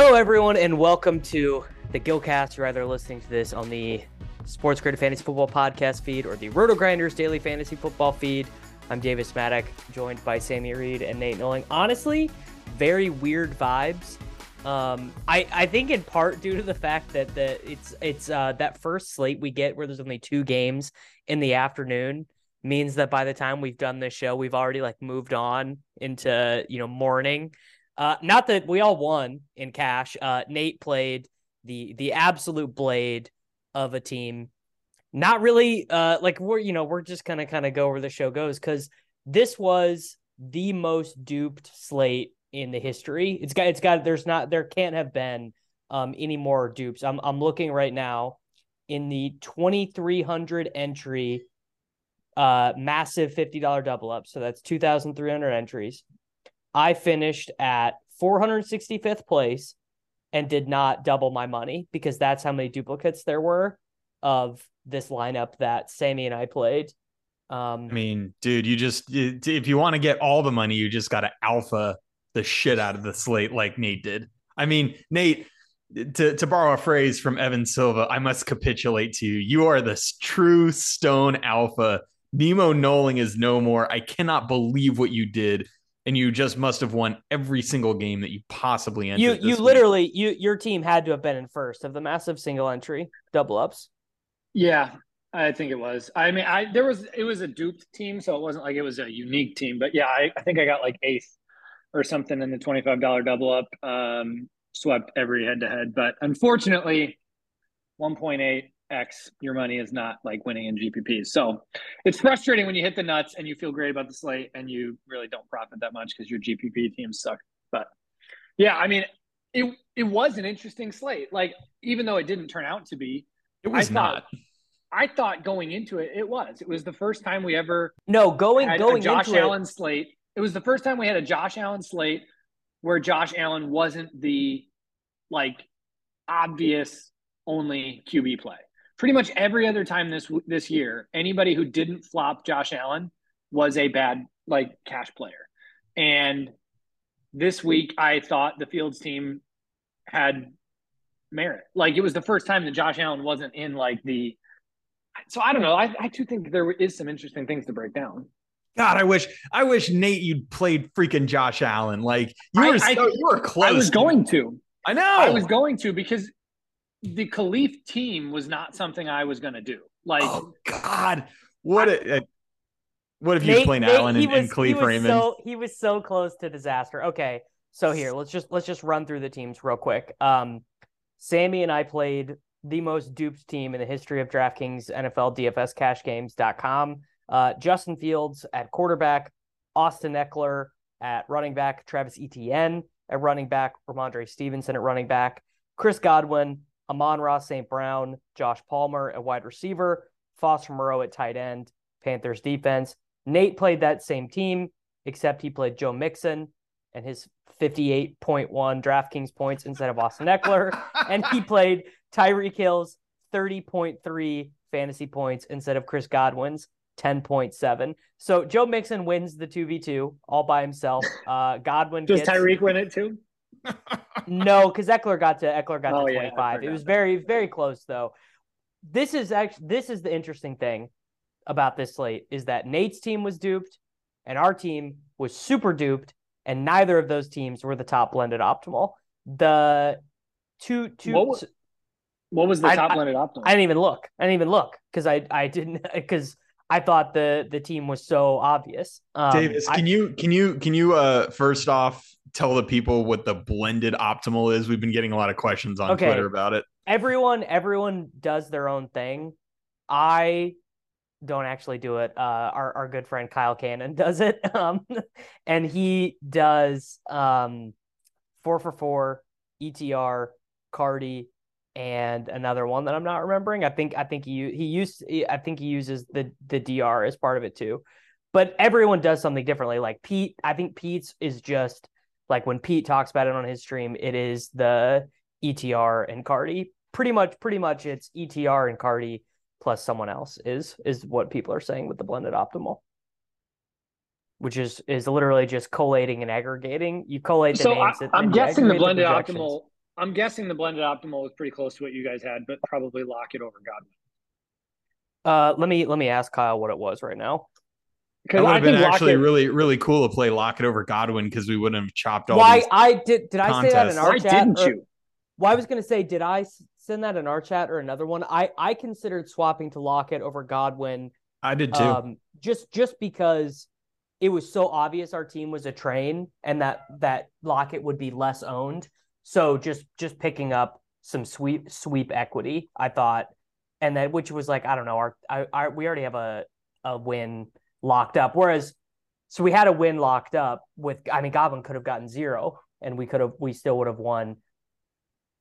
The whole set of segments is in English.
Hello, everyone, and welcome to the Gilcast. You're either listening to this on the Sports Grid Fantasy Football podcast feed or the Roto Grinders Daily Fantasy Football feed. I'm Davis Mattek, joined by Sammy Reed and Nate Noling. Honestly, very weird vibes. Um, I, I think in part due to the fact that the it's it's uh, that first slate we get where there's only two games in the afternoon means that by the time we've done this show, we've already like moved on into you know morning. Uh, not that we all won in cash. Uh, Nate played the the absolute blade of a team. Not really. Uh, like we're you know we're just gonna kind of go where the show goes because this was the most duped slate in the history. It's got it's got there's not there can't have been um any more dupes. I'm I'm looking right now in the 2300 entry uh massive $50 double up. So that's 2300 entries. I finished at 465th place and did not double my money because that's how many duplicates there were of this lineup that Sammy and I played. Um, I mean, dude, you just if you want to get all the money, you just got to alpha the shit out of the slate like Nate did. I mean, Nate, to, to borrow a phrase from Evan Silva, I must capitulate to you. You are the true stone alpha. Nemo Noling is no more. I cannot believe what you did and you just must have won every single game that you possibly entered. You you week. literally you your team had to have been in first of the massive single entry double ups. Yeah, I think it was. I mean, I there was it was a duped team, so it wasn't like it was a unique team. But yeah, I, I think I got like eighth or something in the twenty five dollar double up. Um, swept every head to head, but unfortunately, one point eight X your money is not like winning in GPPs. So it's frustrating when you hit the nuts and you feel great about the slate and you really don't profit that much because your GPP teams suck. But yeah, I mean, it it was an interesting slate. Like even though it didn't turn out to be, it was I not. I thought going into it, it was. It was the first time we ever no going going Josh into Allen it. slate. It was the first time we had a Josh Allen slate where Josh Allen wasn't the like obvious only QB play pretty much every other time this this year, anybody who didn't flop Josh Allen was a bad like cash player. And this week, I thought the Fields team had merit. Like it was the first time that Josh Allen wasn't in like the. So I don't know. I, I do think there is some interesting things to break down. God, I wish I wish Nate you'd played freaking Josh Allen. Like you were I, so, I, you were close. I was going to. I know. I was going to because the Kalif team was not something I was going to do. Like, oh God, what a, what if you Nate, played Nate, Allen and, was, and Kalif he was Raymond? So, he was so close to disaster. Okay, so here let's just let's just run through the teams real quick. Um, Sammy and I played the most duped team in the history of DraftKings NFL DFS Cash Games.com. Uh, Justin Fields at quarterback, Austin Ekeler at running back, Travis Etienne at running back, Rhamondre Stevenson at running back, Chris Godwin, Amon-Ra St. Brown, Josh Palmer at wide receiver, Foster Moreau at tight end, Panthers defense. Nate played that same team, except he played Joe Mixon and his 58.1 DraftKings points instead of Austin Ekeler. and he played Tyreek Hill's 30.3 fantasy points instead of Chris Godwin's 10.7. So Joe Mixon wins the 2v2 all by himself. Uh, Godwin does gets... Tyreek win it too? No, because Ekeler got to Ekeler got Oh, to 25. Ekeler it got was that. very, very close though. This is actually this is the interesting thing about this slate is that Nate's team was duped and our team was super duped, and neither of those teams were the top blended optimal. The two two What was- What was the I- top I- blended optimal? I didn't even look. I didn't even look because I I didn't because I thought the the team was so obvious. Um, Davis, I- can you can you can you uh first off tell the people what the blended optimal is? We've been getting a lot of questions on Okay. Twitter about it. everyone everyone does their own thing. I don't actually do it. Uh, our our good friend Kyle Cannon does it, um, and he does um, four for four, ETR, Cardi, and another one that I'm not remembering. I think I think he he used I think he uses the the DR as part of it too. But everyone does something differently. Like Pete, I think Pete's is just like when Pete talks about it on his stream, it is the ETR and Cardi. Pretty much, pretty much, it's ETR and Cardi plus someone else is is what people are saying with the blended optimal, which is is literally just collating and aggregating. You collate the so I, names. and I'm guessing the blended projections. optimal. I'm guessing the blended optimal was pretty close to what you guys had, but probably Lockett over Godwin. Uh, let me let me ask Kyle what it was right now. That Because would have been actually Lockett, really really cool to play Lockett over Godwin because we wouldn't have chopped all Why these. I did did I say that in our why chat? didn't or- you? Well, I was going to say, did I send that in our chat or another one? I I considered swapping to Lockett over Godwin, I did too. um, just just because it was so obvious our team was a train and that that Lockett would be less owned. So just just picking up some sweep sweep equity, I thought, and then which was like I don't know, our I, our we already have a a win locked up, whereas so we had a win locked up with I mean Godwin could have gotten zero and we could have we still would have won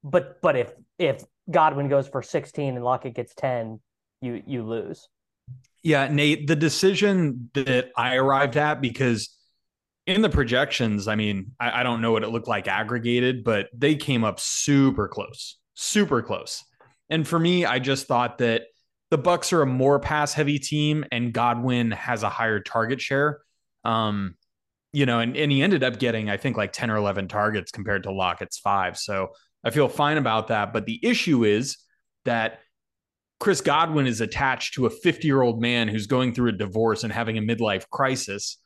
but but if if Godwin goes for 16 and Lockett gets 10, you you lose. Yeah, Nate, the decision that I arrived at because in the projections, I mean, I, I don't know what it looked like aggregated, but they came up super close, super close. And for me, I just thought that the Bucks are a more pass heavy team and Godwin has a higher target share. Um, you know, and, and he ended up getting, I think, like 10 or 11 targets compared to Lockett's five. So I feel fine about that. But the issue is that Chris Godwin is attached to a 50 year old man who's going through a divorce and having a midlife crisis.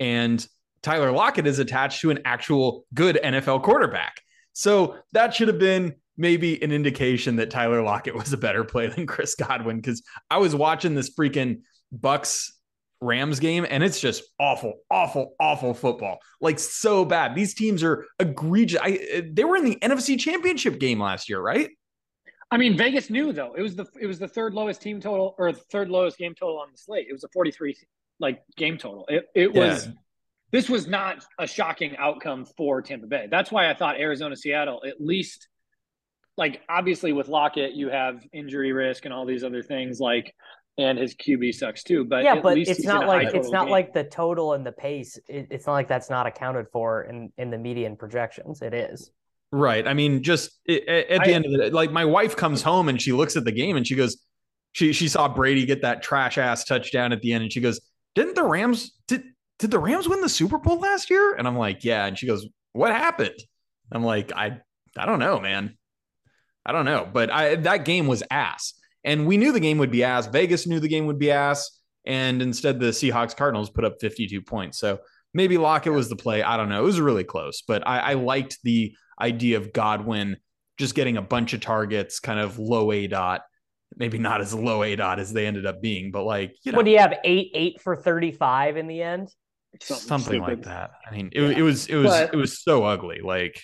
And Tyler Lockett is attached to an actual good NFL quarterback. So that should have been maybe an indication that Tyler Lockett was a better play than Chris Godwin because I was watching this freaking Bucks Rams game and it's just awful, awful, awful football. Like so bad. These teams are egregious. I eh, they were in the NFC Championship game last year, right? I mean, Vegas knew though. It was the it was the third lowest team total or the third lowest game total on the slate. It was a 43 like game total. It it was this was not a shocking outcome for Tampa Bay. That's why I thought Arizona Seattle at least like obviously with Lockett you have injury risk and all these other things like and his QB sucks too. But yeah, at but least it's not like it's not game. like the total and the pace. It, it's not like that's not accounted for in in the median projections. It is. Right. I mean, just it, at at the I- end of the day, like my wife comes home and she looks at the game and she goes, she she saw Brady get that trash ass touchdown at the end and she goes, didn't the Rams did did the Rams win the Super Bowl last year? And I'm like, yeah. And she goes, what happened? I'm like, I I don't know, man. I don't know, but I that game was ass. And we knew the game would be ass. Vegas knew the game would be ass. And instead, the Seahawks Cardinals put up 52 points. So maybe Lockett was the play. I don't know. It was really close, but I, I liked the idea of Godwin just getting a bunch of targets, kind of low A dot. Maybe not as low A dot as they ended up being, but like, you know, What do you have? Eight, eight for 35 in the end? something, Something like that. I mean, it, it was, it was, But- it was so ugly. Like,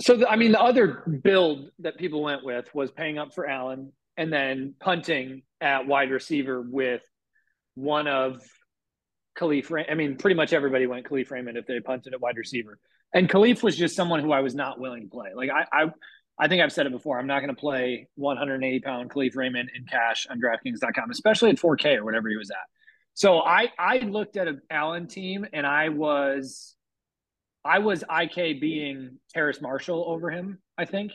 So the, I mean, the other build that people went with was paying up for Allen and then punting at wide receiver with one of Kalif. I mean, pretty much everybody went Kalif Raymond if they punted at wide receiver, and Kalif was just someone who I was not willing to play. Like I, I, I think I've said it before. I'm not going to play 180 pound Kalif Raymond in cash on DraftKings.com, especially at 4K or whatever he was at. So I, I looked at an Allen team and I was I was IK being Terrace Marshall over him, I think.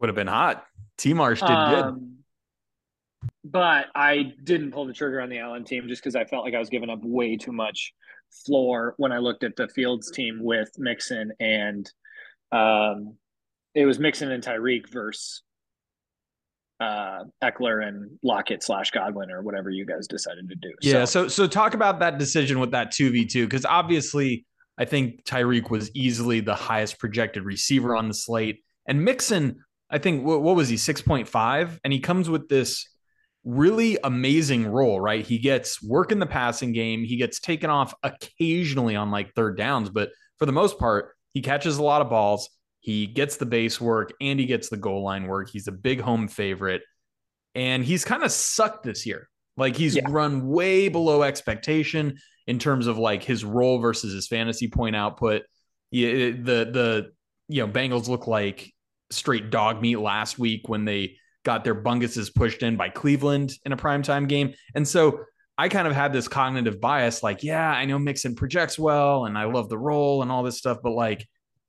would have been hot. T Marsh did good. Um, but I didn't pull the trigger on the Allen team just because I felt like I was giving up way too much floor when I looked at the Fields team with Mixon and um, it was Mixon and Tyreek versus uh, Ekeler and Lockett slash Godwin or whatever you guys decided to do. Yeah. So, so talk about that decision with that 2v2, because obviously I think Tyreek was easily the highest projected receiver on the slate. And Mixon, I think, what, what was he, 6.5? And he comes with this really amazing role, right? He gets work in the passing game. He gets taken off occasionally on like third downs, but for the most part, he catches a lot of balls. He gets the base work and he gets the goal line work. He's a big home favorite. And he's kind of sucked this year. Like he's Yeah. run way below expectation in terms of like his role versus his fantasy point output. Yeah, uh, the the you know Bengals look like straight dog meat last week when they got their bunguses pushed in by Cleveland in a primetime game. And so I kind of had this cognitive bias like, yeah, I know Mixon projects well and I love the role and all this stuff, but like,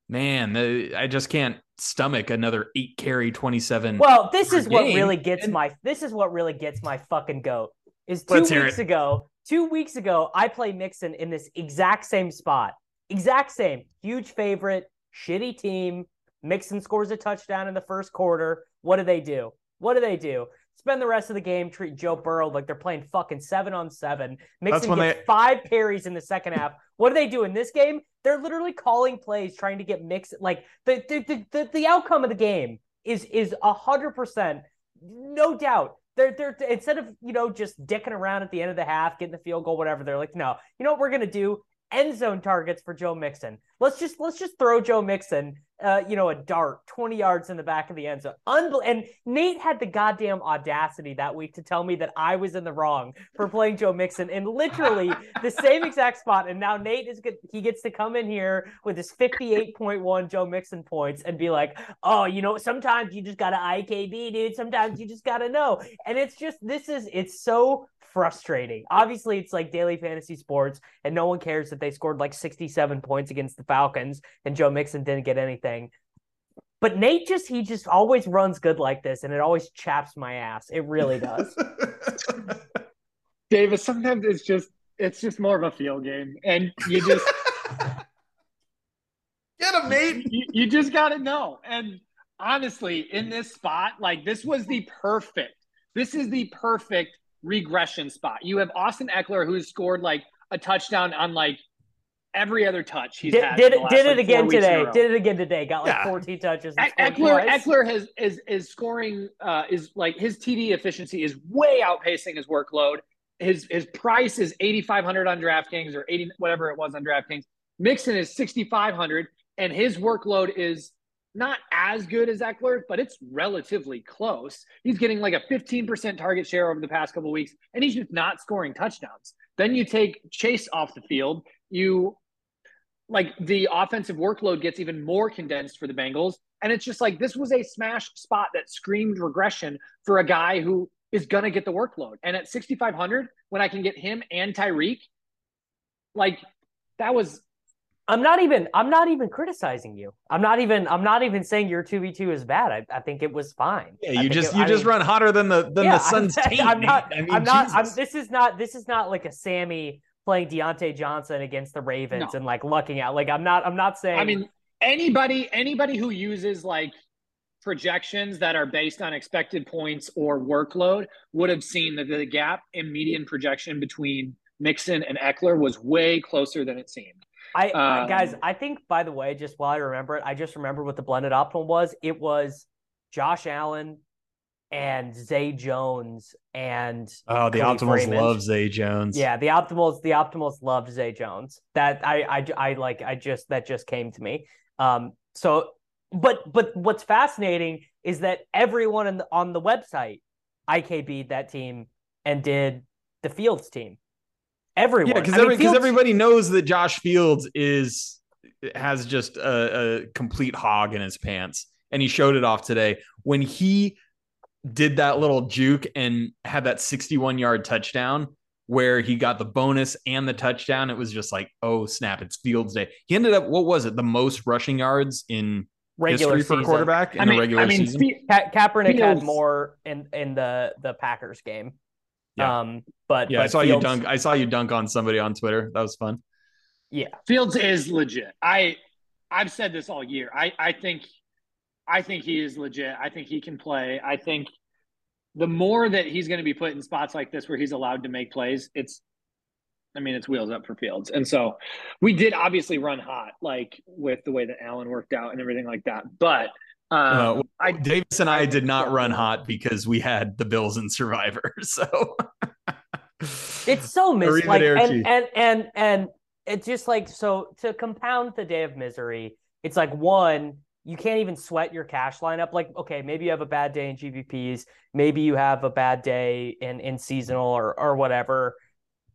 man, the, I just can't stomach another eight carry 27. Well, this is what really gets And- my this is what really gets my fucking goat. Is 2 Let's weeks ago, 2 weeks ago I play Mixon in this exact same spot. Exact same. Huge favorite, shitty team. Mixon scores a touchdown in the first quarter. What do they do? What do they do? Spend the rest of the game treat Joe Burrow like they're playing fucking 7 on 7. Mixon gets they- 5 carries in the second half. What do they do in this game? They're literally calling plays trying to get Mixon like the the the, the, the outcome of the game is is a hundred percent, no doubt. They're they're instead of you know just dicking around at the end of the half, getting the field goal, whatever. They're like, no, you know what we're gonna do? End zone targets for Joe Mixon. Let's just let's just throw Joe Mixon, uh, you know, a dart twenty yards in the back of the end zone. Unbel- and Nate had the goddamn audacity that week to tell me that I was in the wrong for playing Joe Mixon in literally the same exact spot. And now Nate is good. He gets to come in here with his 58.1 Joe Mixon points and be like, oh, you know, sometimes you just got to IKB, dude. Sometimes you just got to know. And it's just, this is, it's so frustrating. Obviously, it's like daily fantasy sports, and no one cares that they scored like 67 points against the Falcons and Joe Mixon didn't get anything. But Nate just, he just always runs good like this, and it always chaps my ass. It really does. Davis, sometimes it's just it's just more of a field game. And you just Get him, Nate. you, you just got to know. And honestly, in this spot, like this was the perfect. This is the perfect regression spot. You have Austin Ekeler who's scored like a touchdown on like every other touch he's did had. did, for it last, did like, it four again weeks in a today. Did it again today. Got like Yeah. 14 touches. and E- Ekeler twice. Ekeler has is is scoring uh is like his TD efficiency is way outpacing his workload. His his price is 8500 on DraftKings or 80 whatever it was on DraftKings. Mixon is 6500 and his workload is not as good as Ekeler, but it's relatively close. He's getting like a 15% target share over the past couple weeks and he's just not scoring touchdowns. Then you take Chase off the field, you like the offensive workload gets even more condensed for the Bengals. And it's just like this was a smash spot that screamed regression for a guy who is going to get the workload. And at 6,500, when I can get him and Tyreek, like that was I'm not even I'm not even criticizing you. I'm not even I'm not even saying your 2v2 is bad. I, I think it was fine. Yeah, you just it- you I just mean- run hotter than the than Yeah, the sun's I'm, taint. I'm not Nate. I mean, I'm not I'm, this is not this is not like a Sammy playing Diontae Johnson against the Ravens No. and like lucking out. Like I'm not I'm not saying I mean, anybody anybody who uses like projections that are based on expected points or workload would have seen that the gap in median projection between Mixon and Ekeler was way closer than it seemed. I um, guys, I think by the way, just while I remember it, I just remember what the blended optimal was. It was Josh Allen and Zay Jones and oh, the Cody Optimals Freeman. love Zay Jones. Yeah, the Optimals, the Optimals love Zay Jones. That I, I, I like. I just that just came to me. Um, so, but but what's fascinating is that everyone in the, on the website IKB that team and did the Fields team. Everyone, yeah, because every, Fields... everybody knows that Josh Fields is has just a, a complete hog in his pants, and he showed it off today when he did that little juke and had that 61 yard touchdown where he got the bonus and the touchdown. It was just like, oh snap, it's Fields Day. He ended up, what was it, the most rushing yards in regular history for a quarterback in I mean, the regular season. I mean, season. Ka- Kaepernick Fields. had more in in the the Packers game. Yeah. Um, but yeah, but I saw Fields... you dunk. I saw you dunk on somebody on Twitter. That was fun. Yeah, Fields is legit. I I've said this all year. I I think I think he is legit. I think he can play. I think the more that he's going to be put in spots like this where he's allowed to make plays, it's I mean, it's wheels up for Fields. And so we did obviously run hot, like with the way that Allen worked out and everything like that. But um, uh, I, Davis and I, I did not run hot because we had the Bills and Survivor. So it's so mis like and, and and and it's just like so to compound the day of misery. It's like one, you can't even sweat your cash lineup. Like, okay, maybe you have a bad day in GPPs, maybe you have a bad day in in seasonal or or whatever.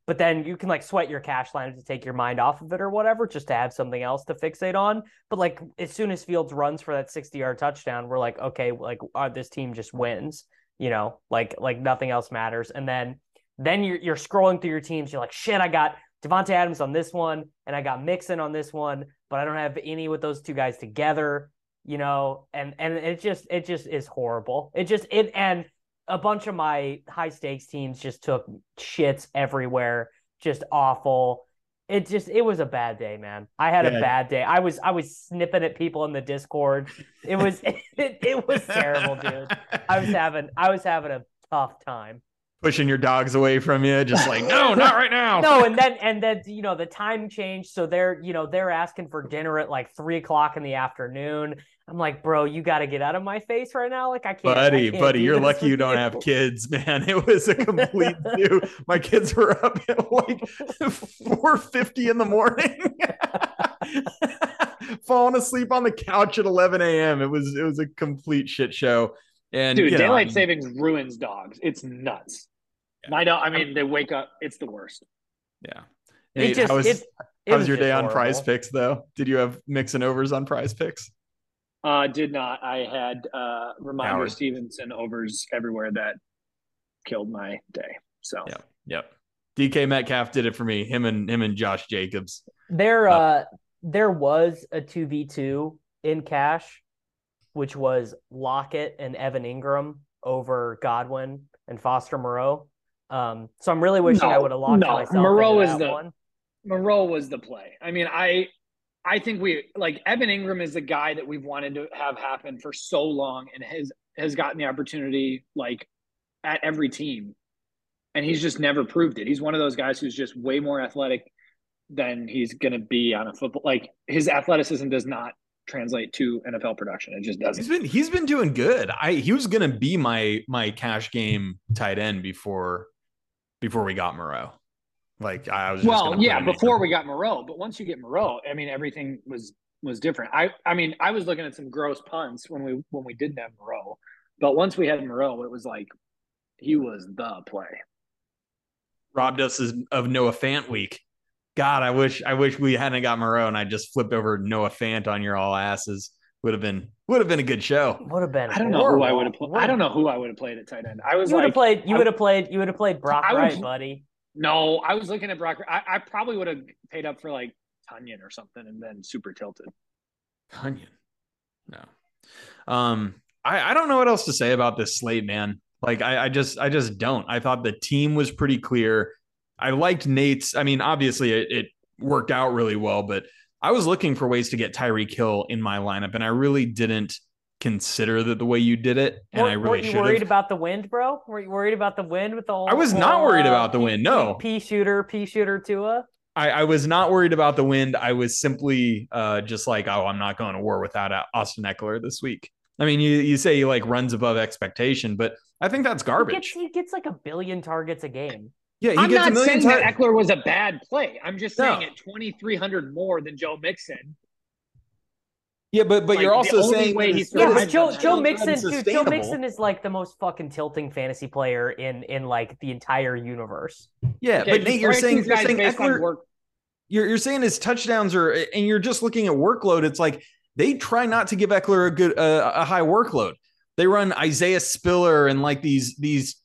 But then you can like sweat your cash lineup to take your mind off of it or whatever, just to have something else to fixate on. But like as soon as Fields runs for that 60 yard touchdown, we're like, okay, like uh, this team just wins, you know, like like nothing else matters. And then then you're you're scrolling through your teams, you're like, shit, I got Davante Adams on this one, and I got Mixon on this one, but I don't have any with those two guys together you know, and and it just it just is horrible. It just it and a bunch of my high stakes teams just took shits everywhere, just awful. It just it was a bad day, man. I had yeah. a bad day. I was I was snipping at people in the Discord. It was it, it was terrible, dude. I was having I was having a tough time pushing your dogs away from you just like no not right now no and then and then you know the time changed so they're you know they're asking for dinner at like three o'clock in the afternoon i'm like bro you got to get out of my face right now like i can't buddy I can't buddy you're lucky you don't have kids man it was a complete new my kids were up at like 4.50 in the morning falling asleep on the couch at 11 a.m it was it was a complete shit show and dude, daylight know, savings ruins dogs. It's nuts. Yeah. I know. I mean, they wake up. It's the worst. Yeah. Nate, it just, how was, it, it how was, was your day horrible. on prize picks though? Did you have Mixon overs on prize picks? Uh, did not. I had uh Rhamondre Howard. Stevenson overs everywhere that killed my day. So yep, yep. DK Metcalf did it for me. Him and him and Josh Jacobs. There uh, uh there was a two v two in cash, which was Lockett and Evan Engram over Godwin and Foster Moreau. Um, so I'm really wishing no, I would have locked no, myself. Moreau is the one. Moreau was the play. I mean, I I think we like Evan Engram is the guy that we've wanted to have happen for so long and has has gotten the opportunity like at every team. And he's just never proved it. He's one of those guys who's just way more athletic than he's going to be on a football. Like his athleticism does not translate to NFL production. It just doesn't. He's been he's been doing good. I he was going to be my my cash game tight end before before we got Moreau. Like I was well, yeah, before we got Moreau, but once you get Moreau, I mean, everything was was different. I I mean, I was looking at some gross punts when we when we didn't have Moreau, but once we had Moreau, it was like he was the play. Robbed us of Noah Fant week. God, I wish I wish we hadn't got Moreau and I just flipped over Noah Fant on your all asses would have been would have been a good show. Would have been. I don't horrible. know who I would have. Pl- I don't know who I would have played at tight end. I was you would have played. You would have played. You would have played Brock I Wright, buddy. No, I was looking at Brock. I, I probably would have paid up for like Tonyan or something, and then super tilted. Tonyan, no. Um, I I don't know what else to say about this slate, man. Like I I just I just don't. I thought the team was pretty clear. I liked Nate's. I mean, obviously it, it worked out really well, but I was looking for ways to get Tyreek Hill in my lineup, and I really didn't consider that the way you did it, and Were, I really weren't you should worried about the wind, bro? Were you worried about the wind with the whole? I was not whole, worried uh, about the wind, no. P shooter, P shooter Tua. I, I was not worried about the wind. I was simply uh, just like, oh, I'm not going to war without Austin Ekeler this week. I mean, you you say he like runs above expectation, but I think that's He garbage. gets, he gets like a billion targets a game. yeah, he I'm gets a million saying tar- that Ekeler was a bad play. I'm just saying No. at 2,300 more than Joe Mixon. Yeah, but but Like, you're also only saying way that he it's- Yeah, but Joe. Joe Mixon, dude, Joe. Mixon is like the most fucking tilting fantasy player in in like the entire universe. Yeah, Okay, but Nate, you're saying you're saying based on Ekeler, work. you're you're saying his touchdowns are, and you're just looking at workload. It's like they try not to give Ekeler a good uh, a high workload. They run Isaiah Spiller and like these these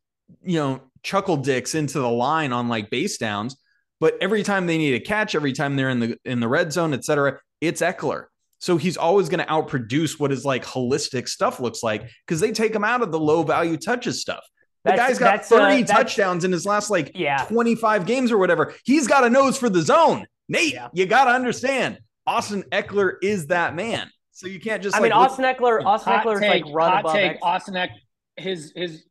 you know chuckle dicks into the line on like base downs. But every time they need a catch, every time they're in the in the red zone, etc. it's Ekeler. So he's always going to outproduce what his like holistic stuff looks like because they take him out of the low value touches stuff. The That's- guy's got that's, uh, 30 touchdowns in his last like Yeah, 25 games or whatever. He's got a nose for the zone. Nate, Yeah. you got to understand, Austin Ekeler is that man. So you can't just I like mean look- Austin Ekeler. Austin Hot Ekeler is take, like run hot above. take. X- Austin Eck, his his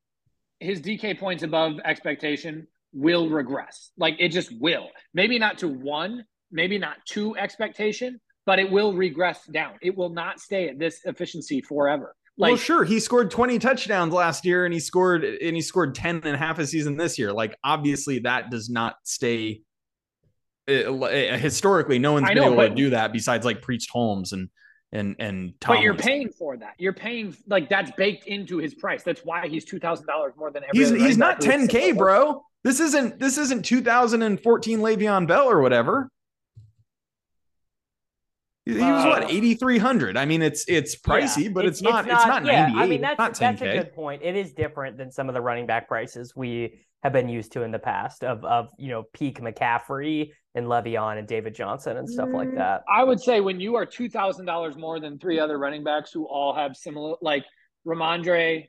his DK points above expectation will regress. Like it just will. Maybe not to one, maybe not to expectation, but it will regress down. It will not stay at this efficiency forever. Like well, sure, he scored 20 touchdowns last year and he scored and he scored 10 and a half a season this year. Like obviously that does not stay uh, historically no one's been know, able to do that besides like Priest Holmes and and and but you're paying for that. You're paying like that's baked into his price. That's why he's two thousand dollars more than every. He's he's not back who is 10k, bro. This isn't this isn't 2014 Le'Veon Bell or whatever. He he was what Uh, 8300. I mean, it's it's pricey, Yeah, but it's, not, it's not yeah, 98. I mean that's not that's a 10k. good point. It is different than some of the running back prices we have been used to in the past of of you know peak McCaffrey and Le'Veon and David Johnson and stuff like Mm, that. I would say when you are two thousand dollars more than three other running backs who all have similar, like Rhamondre,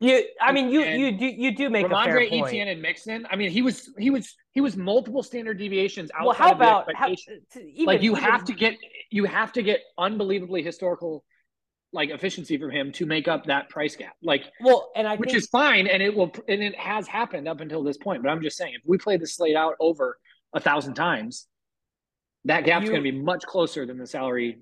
You, I mean, you And you do you do make a fair Rhamondre, point. Etienne, and Mixon. I mean, he was he was he was multiple standard deviations outside well, how of the about how, even, like you even- have to get you have to get unbelievably historical like efficiency from him to make up that price gap. Like well, and I which think is fine, and it will and it has happened up until this point. But I'm just saying, if we play the slate out over a thousand times, that gap's going to be much closer than the salary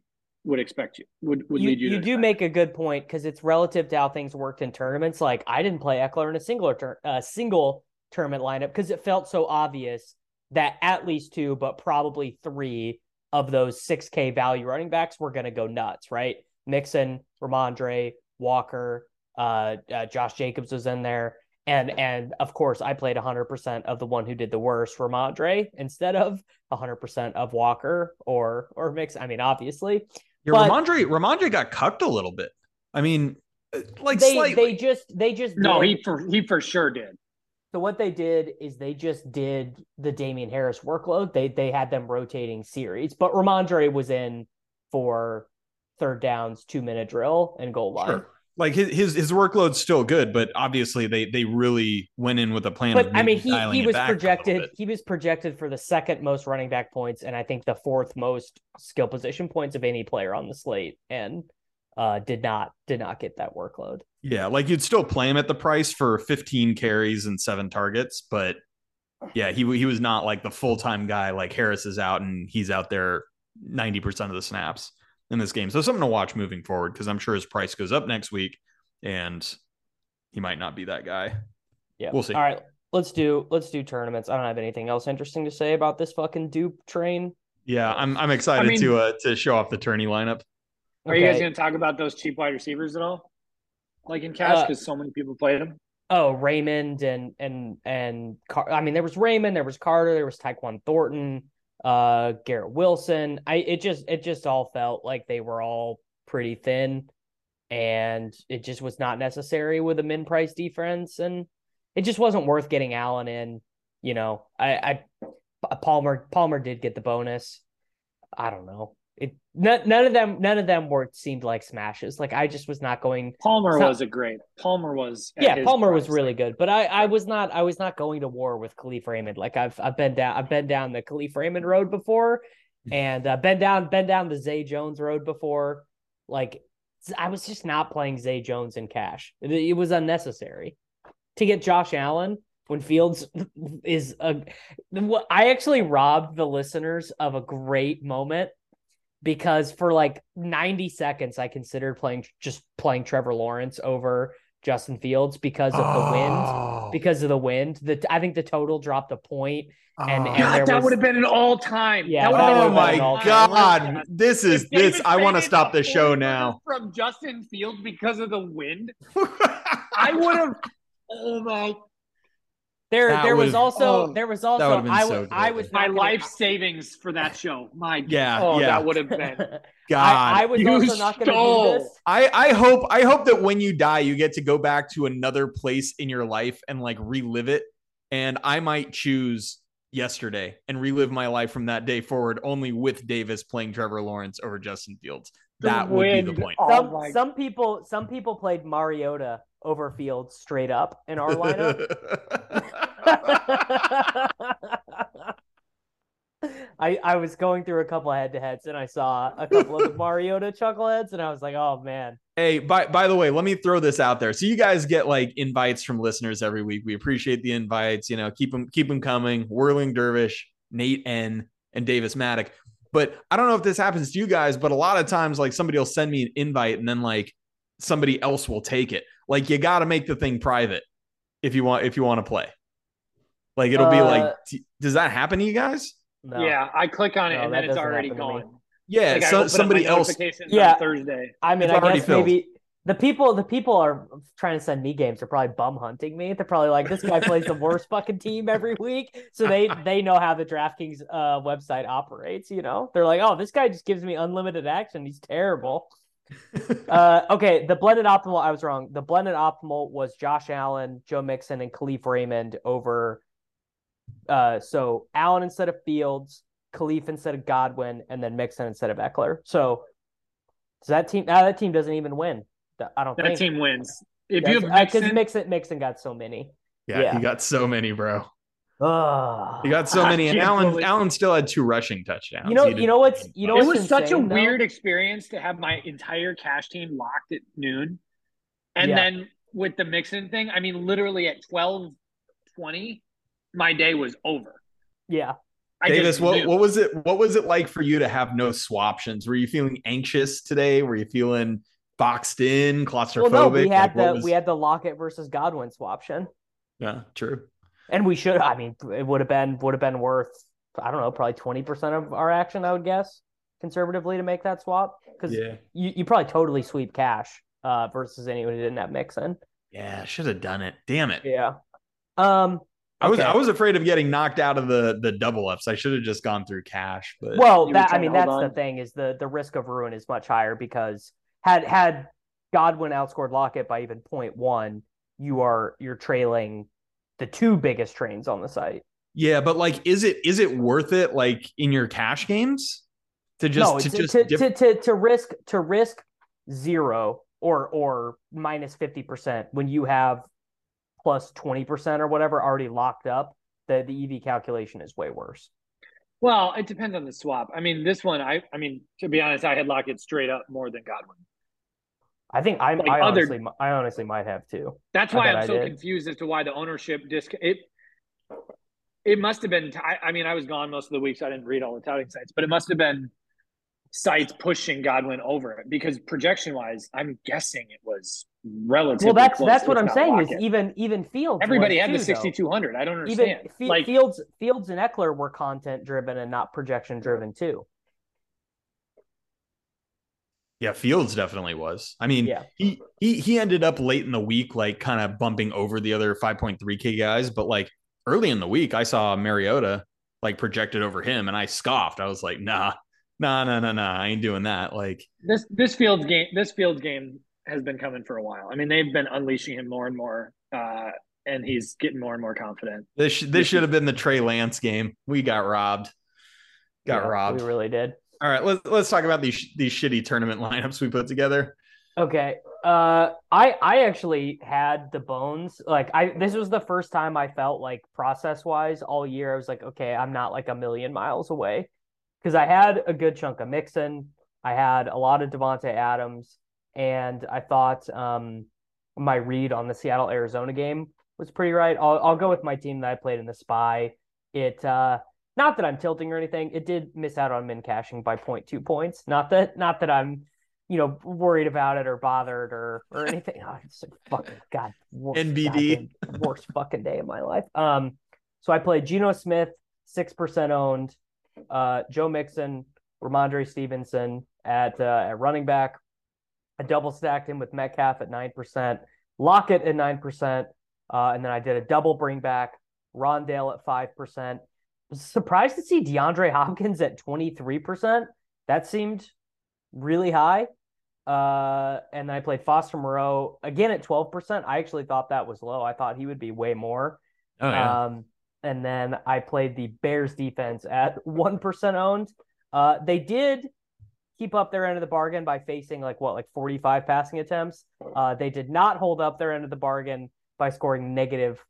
would expect you would would you, lead you. you do expect. make a good point because it's relative to how things worked in tournaments. Like I didn't play Ekeler in a single tur- uh, single tournament lineup because it felt so obvious that at least two, but probably three of those 6K value running backs were going to go nuts, right? Mixon, Rhamondre, Walker, uh, uh, Josh Jacobs was in there. And and of course, I played 100% of the one who did the worst, Rhamondre, instead of 100% of Walker or or Mix. I mean, obviously, Yeah, but- Rhamondre Rhamondre got cucked a little bit. I mean, uh, like they slightly. they just they just No, did- he for he for sure did. so what they did is they just did the Damien Harris workload. They they had them rotating series, but Rhamondre was in for third downs, two minute drill, and goal line. Sure. Like his, his his workload's still good, but obviously they they really went in with a plan. But I mean, he he was back a little projected he was projected for the second most running back points, and I think the fourth most skill position points of any player on the slate, and uh, did not did not get that workload. Yeah, like you'd still play him at the price for 15 carries and seven targets, but yeah, he he was not like the full time guy. Like Harris is out and he's out there 90 percent of the snaps in this game. So something to watch moving forward because I'm sure his price goes up next week and he might not be that guy. Yeah, We'll see. All right, let's do let's do tournaments. I don't have anything else interesting to say about this fucking dupe train. Yeah, I'm I'm excited I mean- to uh to show off the tourney lineup. Are you guys going to talk about those cheap wide receivers at all? Like in cash, Uh, because so many people played them. Oh, Raymond and and and Car- I mean, there was Raymond, there was Carter, there was Tyquan Thornton, uh, Garrett Wilson. I it just it just all felt like they were all pretty thin, and it just was not necessary with a min price defense, and it just wasn't worth getting Allen in. You know, I I Palmer Palmer did get the bonus. I don't know. None, none of them none of them were seemed like smashes. Like I just was not going Palmer so- was a great. Palmer was. yeah, Palmer was really good, but I, I was not I was not going to war with Kalif Raymond. Like I've I've been down I've been down the Kalif Raymond road before, and uh, been down been down the Zay Jones road before. Like I was just not playing Zay Jones in cash. It, it was unnecessary to get Josh Allen when Fields is a. I actually robbed the listeners of a great moment because for like 90 seconds I considered playing just playing Trevor Lawrence over Justin Fields because of the wind. Oh. Because of the wind, the I think the total dropped a point, and- Oh. and God, there that would have been an all time. Yeah, that that Oh been my all all-time. god. This is If this David I want to stop the show now. from Justin Fields because of the wind. I would have. Oh my! There That there was would've- also oh, there was also would've I so was I was My not gonna- life savings for that show. My Yeah, Oh, yeah. that would have been. God. I, I was You also not going to do this. I, I hope I hope that when you die, you get to go back to another place in your life and like relive it. And I might choose yesterday and relive my life from that day forward, only with Davis playing Trevor Lawrence over Justin Fields. The That would be the point. Oh Some my- some people some people played Mariota over Fields straight up in our lineup. I I was going through a couple head to heads and I saw a couple of the Mariota chuckleheads and I was like, oh man. Hey, by by the way, let me throw this out there. So you guys get like invites from listeners every week. We appreciate the invites. You know, keep them keep them coming. Whirling Dervish, Nate N, and Davis Mattek. But I don't know if this happens to you guys, but a lot of times, like somebody will send me an invite and then like somebody else will take it. Like you got to make the thing private if you want if you want to play. Like it'll be Uh, like, t- does that happen to you guys? No. Yeah, I click on it No, and then it's already happen to me. gone. Yeah, Like, so, open up my somebody else. Yeah. Thursday. I mean, It's I guess filled. maybe the people the people are trying to send me games are probably bum hunting me. They're probably like, this guy plays the worst fucking team every week. So they they know how the DraftKings uh website operates, you know? They're like, oh, this guy just gives me unlimited action. He's terrible. Uh okay, the blended optimal, I was wrong. The blended optimal was Josh Allen, Joe Mixon, and Kalif Raymond over uh so Allen instead of Fields, Kalif instead of Godwin, and then Mixon instead of Ekeler. So does that team now that team doesn't even win. I don't That think team wins. If you have because Mixon, Mixon Mixon got so many. yeah, Yeah. he got so many, bro. Ugh. He got so many, and can't Allen believe- Allen still had two rushing touchdowns. You know- you know what's- you know it what's was such a though? weird experience to have my entire cash team locked at noon. And Yeah. then with the Mixon thing, I mean, literally at twelve twenty, my day was over. yeah. I Davis, just what, knew. what was it? What was it like for you to have no swaptions? Were you feeling anxious today? Were you feeling boxed in, claustrophobic? Well, no, we had Like, the was- we had the Lockett versus Godwin swaption, yeah, true. And we should. I mean, it would have been would have been worth. I don't know, probably twenty percent of our action. I would guess conservatively to make that swap because Yeah, you, you probably totally sweep cash uh, versus anyone who didn't have Mixon. yeah, should have done it. Damn it. Yeah. Um. I was I was afraid of getting knocked out of the the double ups. I should have just gone through cash. But Well, that I mean, to hold that's the thing is the the risk of ruin is much higher because had had Godwin outscored Lockett by even 0.1, you are you're trailing the two biggest trains on the site. yeah, but like, is it is it worth it? Like in your cash games to just no, to to, just to, dip- to, to, to risk to risk zero or or 50% when you have 20% or whatever already locked up, the the EV calculation is way worse. Well, it depends on the swap. I mean, this one, I, I mean, to be honest, I had Lockett straight up more than Godwin. I think I Like I other- honestly I honestly might have too. That's why I'm so confused as to why the ownership disc it. It must have been. I, I mean, I was gone most of the week, so I didn't read all the touting sites. But it must have been sites pushing Godwin over it because projection wise, I'm guessing it was relatively. Well, that's that's what I'm saying is even even Fields. everybody had the too, though. 6200. I don't Even understand. Like Fields, Fields and Ekeler were content driven and not projection driven too. Yeah, Fields definitely was. I mean, Yeah. he he he ended up late in the week, like kind of bumping over the other 5.3k guys, but like early in the week, I saw Mariota like projected over him, and I scoffed. I was like, nah, nah, nah, nah, nah, I ain't doing that. Like, this this Fields game. This Fields game has been coming for a while. I mean, they've been unleashing him more and more, uh, and he's getting more and more confident. this sh- this should have been the Trey Lance game. We got robbed. Got Yeah, robbed. We really did. All right, let's let's talk about these these shitty tournament lineups we put together. Okay. Uh I I actually had the bones. Like I this was the first time I felt like process wise all year. I was like, okay, I'm not like a million miles away. Because I had a good chunk of Mixon. I had a lot of Davante Adams and I thought um, my read on the Seattle Arizona game was pretty right. I'll I'll go with my team that I played in the Spy. It uh, not that I'm tilting or anything. It did miss out on min cashing by 0.2 points. Not that not that I'm you know worried about it or bothered or or anything. Oh, it's a fucking god worst NBD. worst fucking day of my life. Um, so I played Geno Smith, six percent owned, uh, Joe Mixon, Rhamondre Stevenson at uh, at running back. I double stacked him with Metcalf at nine percent, Lockett at nine percent, uh, and then I did a double bring back Rondale at five percent. Surprised to see DeAndre Hopkins at twenty three percent. That seemed really high. Uh, and then I played Foster Moreau again at twelve percent. I actually thought that was low. I thought he would be way more. Oh yeah. Um, and then I played the Bears defense at 1% owned. Uh, they did keep up their end of the bargain by facing like what, like 45 passing attempts. Uh, they did not hold up their end of the bargain by scoring negative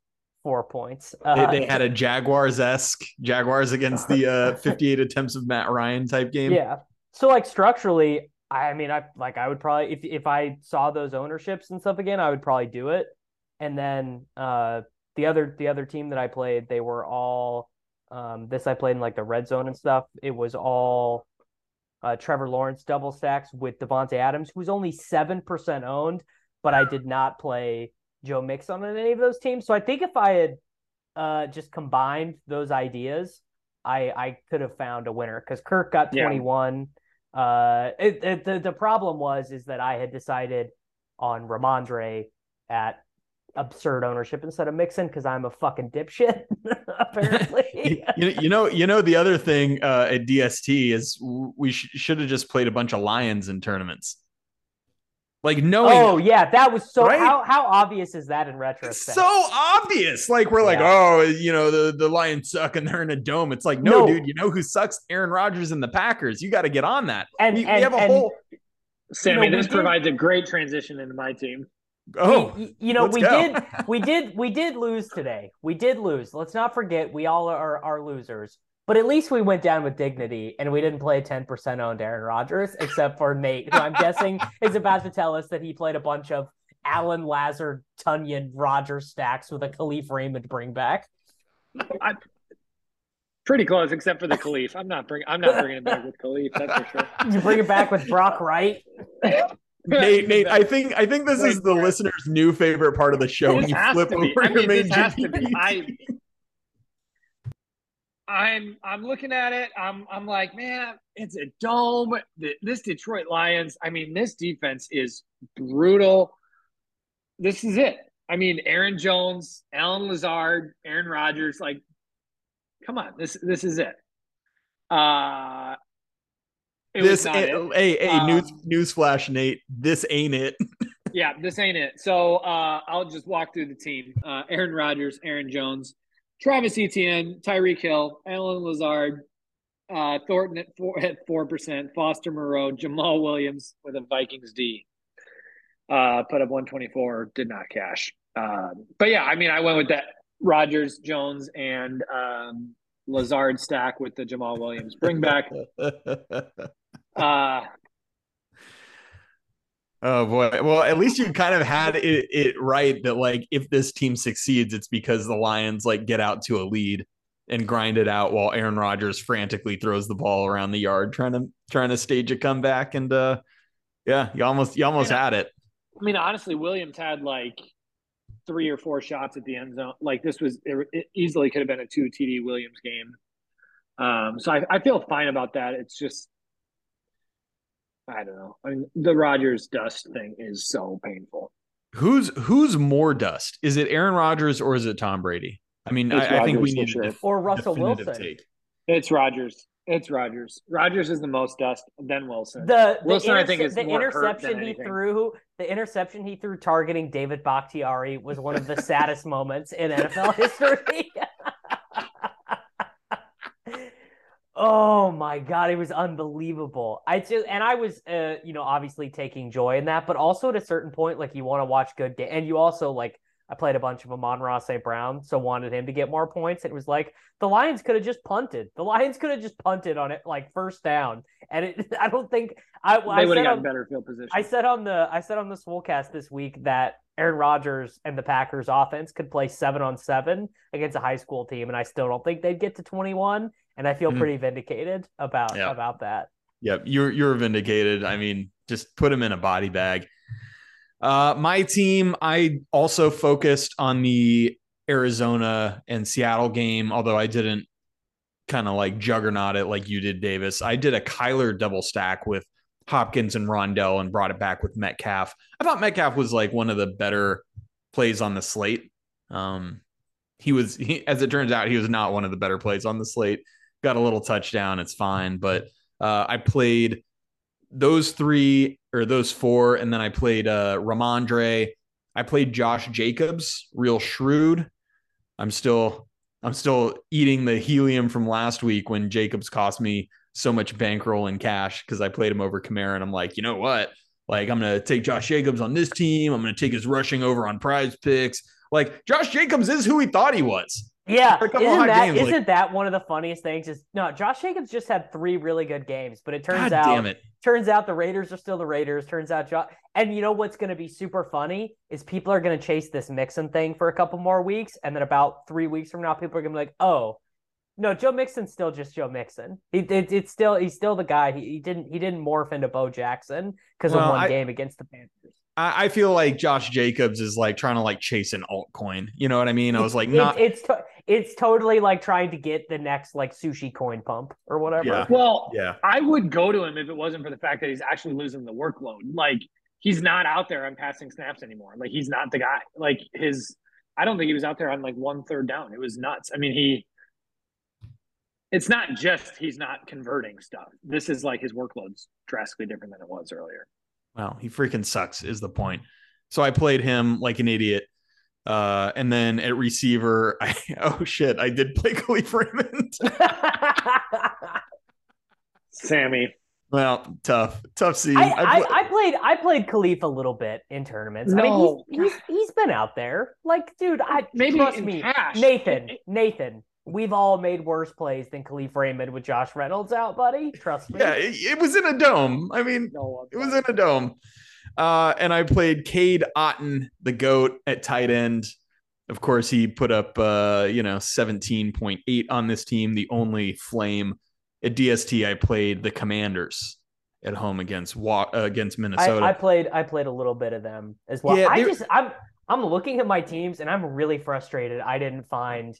four points. Uh, they, they had a Jaguars esque Jaguars against the uh, 58 attempts of Matt Ryan type game. yeah. So like structurally, I mean, I like I would probably if if I saw those ownerships and stuff again, I would probably do it. And then uh the other the other team that I played, they were all um this I played in like the red zone and stuff. It was all uh Trevor Lawrence double stacks with Davante Adams, who's only seven percent owned, but I did not play Joe Mixon on any of those teams. So I think if I had uh just combined those ideas, I I could have found a winner because Kirk got Yeah. 21. Uh, it, it, the the problem was is that I had decided on Rhamondre at absurd ownership instead of Mixon because I'm a fucking dipshit apparently. you, you know, you know, the other thing uh, at DST is we sh- should have just played a bunch of Lions in tournaments. Like knowing, oh yeah, that was so. Right? How how obvious is that in retrospect? it's retrospect? so obvious. Like we're like, oh, you know, the the Lions suck and they're in a dome. It's like, no, No. dude, you know who sucks? Aaron Rodgers and the Packers. You got to get on that. And- we, we have a and- whole. Sammy, You know, we this did- provides a great transition into my team. Oh, Y- you know we go. did we did we did lose today. We did lose. Let's not forget we all are are losers. But at least we went down with dignity and we didn't play 10% owned Aaron Rodgers, except for Nate, who I'm guessing is about to tell us that he played a bunch of Allen Lazard, Tonyan, Rodgers stacks with a Kalif Raymond bring back. I'm Pretty close, except for the Kalif. I'm not bringing. I'm not bringing it back with Kalif. That's for sure. You bring it back with Brock Wright. Nate, Nate, I think I think this is the listener's new favorite part of the show. when you flip over I your main this has to be. I, I'm I'm looking at it. I'm I'm like, man, it's a dome. This Detroit Lions. I mean, this defense is brutal. This is it. I mean, Aaron Jones, Allen Lazard, Aaron Rodgers. Like, come on, this this is it. Uh it was this not ain't- it. hey hey Um, news newsflash Nate this ain't it Yeah, this ain't it. So uh, I'll just walk through the team. Uh, Aaron Rodgers, Aaron Jones, Travis Etienne, Tyreek Hill, Allen Lazard, uh, Thornton at four at four percent, Foster Moreau, Jamal Williams with a Vikings D. Uh, put up 124, did not cash. Um, but yeah, I mean, I went with that Rodgers, Jones, and um, Lazard stack with the Jamal Williams bring back. Uh, oh boy well at least you kind of had it, it right that like if this team succeeds it's because the lions like get out to a lead and grind it out while aaron Rodgers frantically throws the ball around the yard trying to trying to stage a comeback and uh yeah you almost you almost had it I mean, honestly, Williams had like three or four shots at the end zone. Like this was it, it easily could have been a two TD Williams game. Um, so I, I feel fine about that. It's just I don't know. I mean, the Rodgers dust thing is so painful. who's who's more dust is it aaron Rodgers or is it tom brady i mean I, I think we need sure. def- Or Russell Wilson. take. It's Rodgers. It's Rodgers. Rodgers is the most dust, then Wilson. The, the, Wilson, I think, is the more hurt interception than he anything. threw, the interception he threw targeting David Bakhtiari was one of the saddest moments in NFL history. Oh my god, it was unbelievable. I just and I was, uh, you know, obviously taking joy in that, but also at a certain point, like you want to watch good game, and you also like I played a bunch of Amon-Ra St. Brown, so wanted him to get more points. It was like the Lions could have just punted. The Lions could have just punted on it like first down, and it, I don't think I. They I would have on- gotten better field position. I said on the I said on the Swolecast this week that Aaron Rodgers and the Packers offense could play seven on seven against a high school team, and I still don't think they'd get to twenty one. And I feel Mhm. pretty vindicated about about that. Yep, you're you're vindicated. I mean, just put him in a body bag. Uh, my team, I also focused on the Arizona and Seattle game, although I didn't kind of like juggernaut it like you did, Davis. I did a Kyler double stack with Hopkins and Rondale and brought it back with Metcalf. I thought Metcalf was like one of the better plays on the slate. Um, he was, he, as it turns out, he was not one of the better plays on the slate. Got a little touchdown, it's fine, but uh, I played those three or those four, and then I played uh, Rhamondre. I played Josh Jacobs, real shrewd. I'm still I'm still eating the helium from last week when Jacobs cost me so much bankroll and cash because I played him over Kamara, and I'm like, you know what? Like I'm gonna take Josh Jacobs on this team. I'm gonna take his rushing over on Prize Picks. Like Josh Jacobs is who he thought he was. Yeah, For a couple isn't that games, like- not that one of the funniest things? Is no, Josh Jacobs just had three really good games, but it turns God out it. turns out the Raiders are still the Raiders. Turns out, jo- and you know what's going to be super funny is people are going to chase this Mixon thing for a couple more weeks, and then about three weeks from now, people are going to be like, "Oh, no, Joe Mixon's still just Joe Mixon. He, it, it's still he's still the guy. He, he didn't he didn't morph into Bo Jackson because Well, of one I- game against the Panthers. I, I feel like Josh Jacobs is like trying to like chase an altcoin. You know what I mean? I was like, It's- not it's to- it's totally like trying to get the next like sushi coin pump or whatever. Yeah. well, yeah. I would go to him if it wasn't for the fact that he's actually losing the workload. Like he's not out there on passing snaps anymore. Like he's not the guy. Like his, I don't think he was out there on like one third down. It was nuts. I mean, he. It's not just he's not converting stuff. This is like his workload's drastically different than it was earlier. Well, he freaking sucks is the point. So I played him like an idiot. Uh, and then at receiver, I, oh shit, I did play Kalif Raymond. Sammy, well, tough, tough scene. I, I I, I played I played Kalif a little bit in tournaments. I No. mean, he's, he's he's been out there. Like, dude, I maybe trust in me, cash. Nathan. Nathan, we've all made worse plays than Kalif Raymond with Josh Reynolds out, buddy. Trust me. yeah, it, it was in a dome. I mean, No, it was in a dome. Uh, and I played Cade Otton, the goat at tight end. Of course, he put up uh, you know, 17.8 on this team, the only flame. At DST, I played the Commanders at home against uh, against Minnesota. I, I played I played a little bit of them as well. Yeah, I just I'm I'm looking at my teams and I'm really frustrated. I didn't find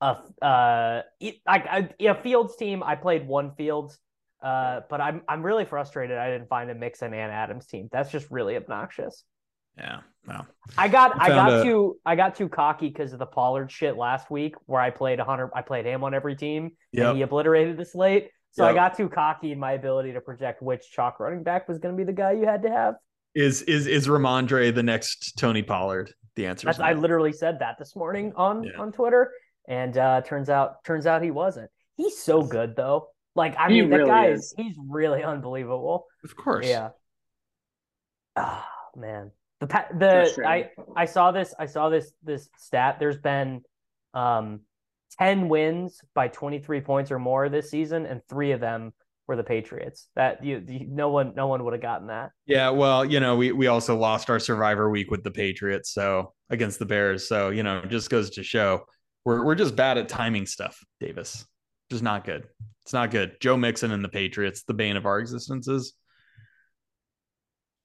a uh it- like I, a Fields team. I played one Fields, uh, but I'm I'm really frustrated. I didn't find a Mixon and Adams team. That's just really obnoxious. yeah, well, I got I I got found a- too I got too cocky because of the Pollard shit last week where I played hundred I played him on every team Yep. and he obliterated the slate. So I got too cocky in my ability to project which chalk running back was going to be the guy you had to have. is is is Rhamondre the next Tony Pollard? The answer is That's, I literally said that this morning on Yeah. on Twitter, and uh, turns out turns out he wasn't. He's so good though. Like I He mean, that really guy is. is he's really unbelievable. of course. Yeah. Oh man, the pa- the I I saw this I saw this this stat. There's been um ten wins by 23 points or more this season, and three of them were the Patriots. That you, you no one no one would have gotten that. Yeah, well, you know, we we also lost our survivor week with the Patriots, so against the Bears. So, you know, just goes to show we're we're just bad at timing stuff, Davis. Just not good. It's not good. Joe Mixon and the Patriots, the bane of our existences.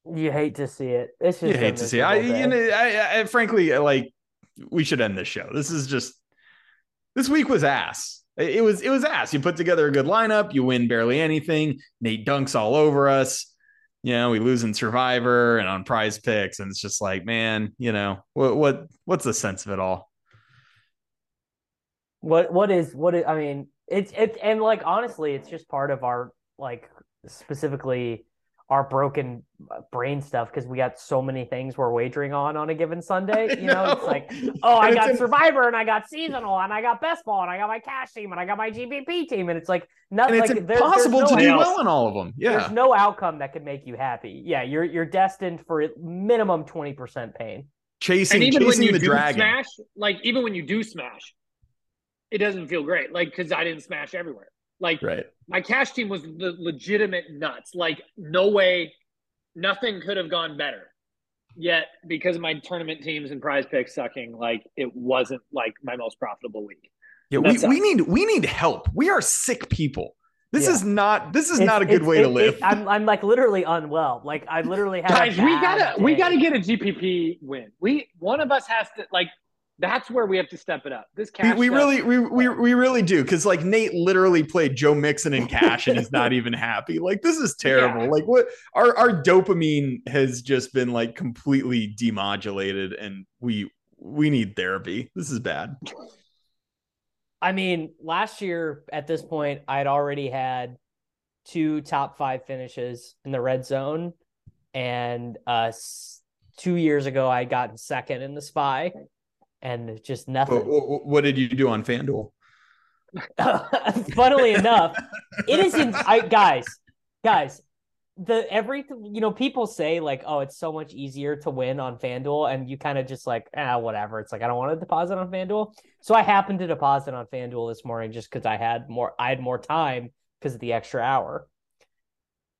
You hate to see it. It's just You hate to see. it. I, you know, I, I frankly like we should end this show. This is just this week was ass. It it was it was ass. You put together a good lineup, you win barely anything. Nate dunks all over us. You know, we lose in Survivor and on Prize Picks, and it's just like, man, you know, what what what's the sense of it all? What what is what is, I mean it's it's and like honestly it's just part of our like specifically our broken uh, brain stuff because we got so many things we're wagering on on a given Sunday. You know, it's like oh I got Survivor and I got seasonal and I got best ball and I got my cash team and I got my GPP team and it's like nothing. It's like there- there's impossible no to do out- well in all of them. Yeah. There's no outcome that could make you happy. Yeah, you're you're destined for a minimum twenty percent pain. chasing, and even when you the do dragon. smash, like even when you do smash, it doesn't feel great. Like because I didn't smash everywhere. Like Right. my cash team was the legitimate nuts. Like no way, nothing could have gone better. Yet because of my tournament teams and prize picks sucking, like it wasn't like my most profitable week. Yeah, we, we need we need help. We are sick people. This Yeah. is not this is It's- not a good way it- to live. it- I'm I'm like literally unwell. Like I literally have Guys, we gotta we gotta get a GPP win. We one of us has to like that's where we have to step it up. This we, cash we stuff- really we, we we really do because like Nate literally played Joe Mixon in cash and is not even happy. Like this is terrible. Yeah. Like what our our dopamine has just been like completely demodulated and we we need therapy. This is bad. I mean, last year at this point, I'd already had two top five finishes in the red zone, and uh, two years ago, I got second in the spy, and just nothing. wh- wh- what did you do on FanDuel? Funnily enough, it isn't. I guys, guys, the every you know people say like, oh, it's so much easier to win on FanDuel, and you kind of just like, ah, whatever. It's like I don't want to deposit on FanDuel, so I happened to deposit on FanDuel this morning just because I had more. I had more time because of the extra hour.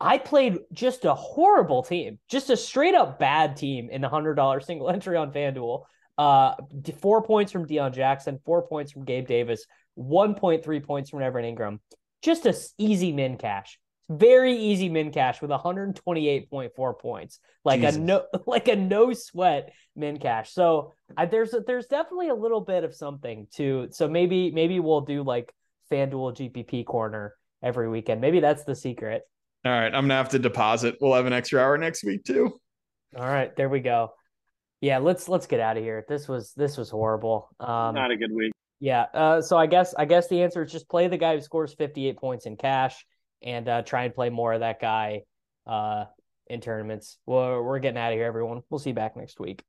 I played just a horrible team, just a straight up bad team in the hundred dollar single entry on FanDuel. Uh, four points from Deion Jackson, four points from Gabe Davis, 1.3 points from Evan Engram. Just a easy min cash. Very easy min cash with 128.4 points. Like Jesus. a no like a no sweat min cash. So I, there's a, there's definitely a little bit of something to so maybe maybe we'll do like FanDuel GPP corner every weekend. Maybe that's the secret. All right, I'm gonna have to deposit. We'll have an extra hour next week too. All right, there we go. Yeah, let's let's get out of here. This was this was horrible. Um not a good week. Yeah. Uh, so I guess I guess the answer is just play the guy who scores 58 points in cash and uh, try and play more of that guy uh, in tournaments. Well, we're getting out of here, everyone. We'll see you back next week.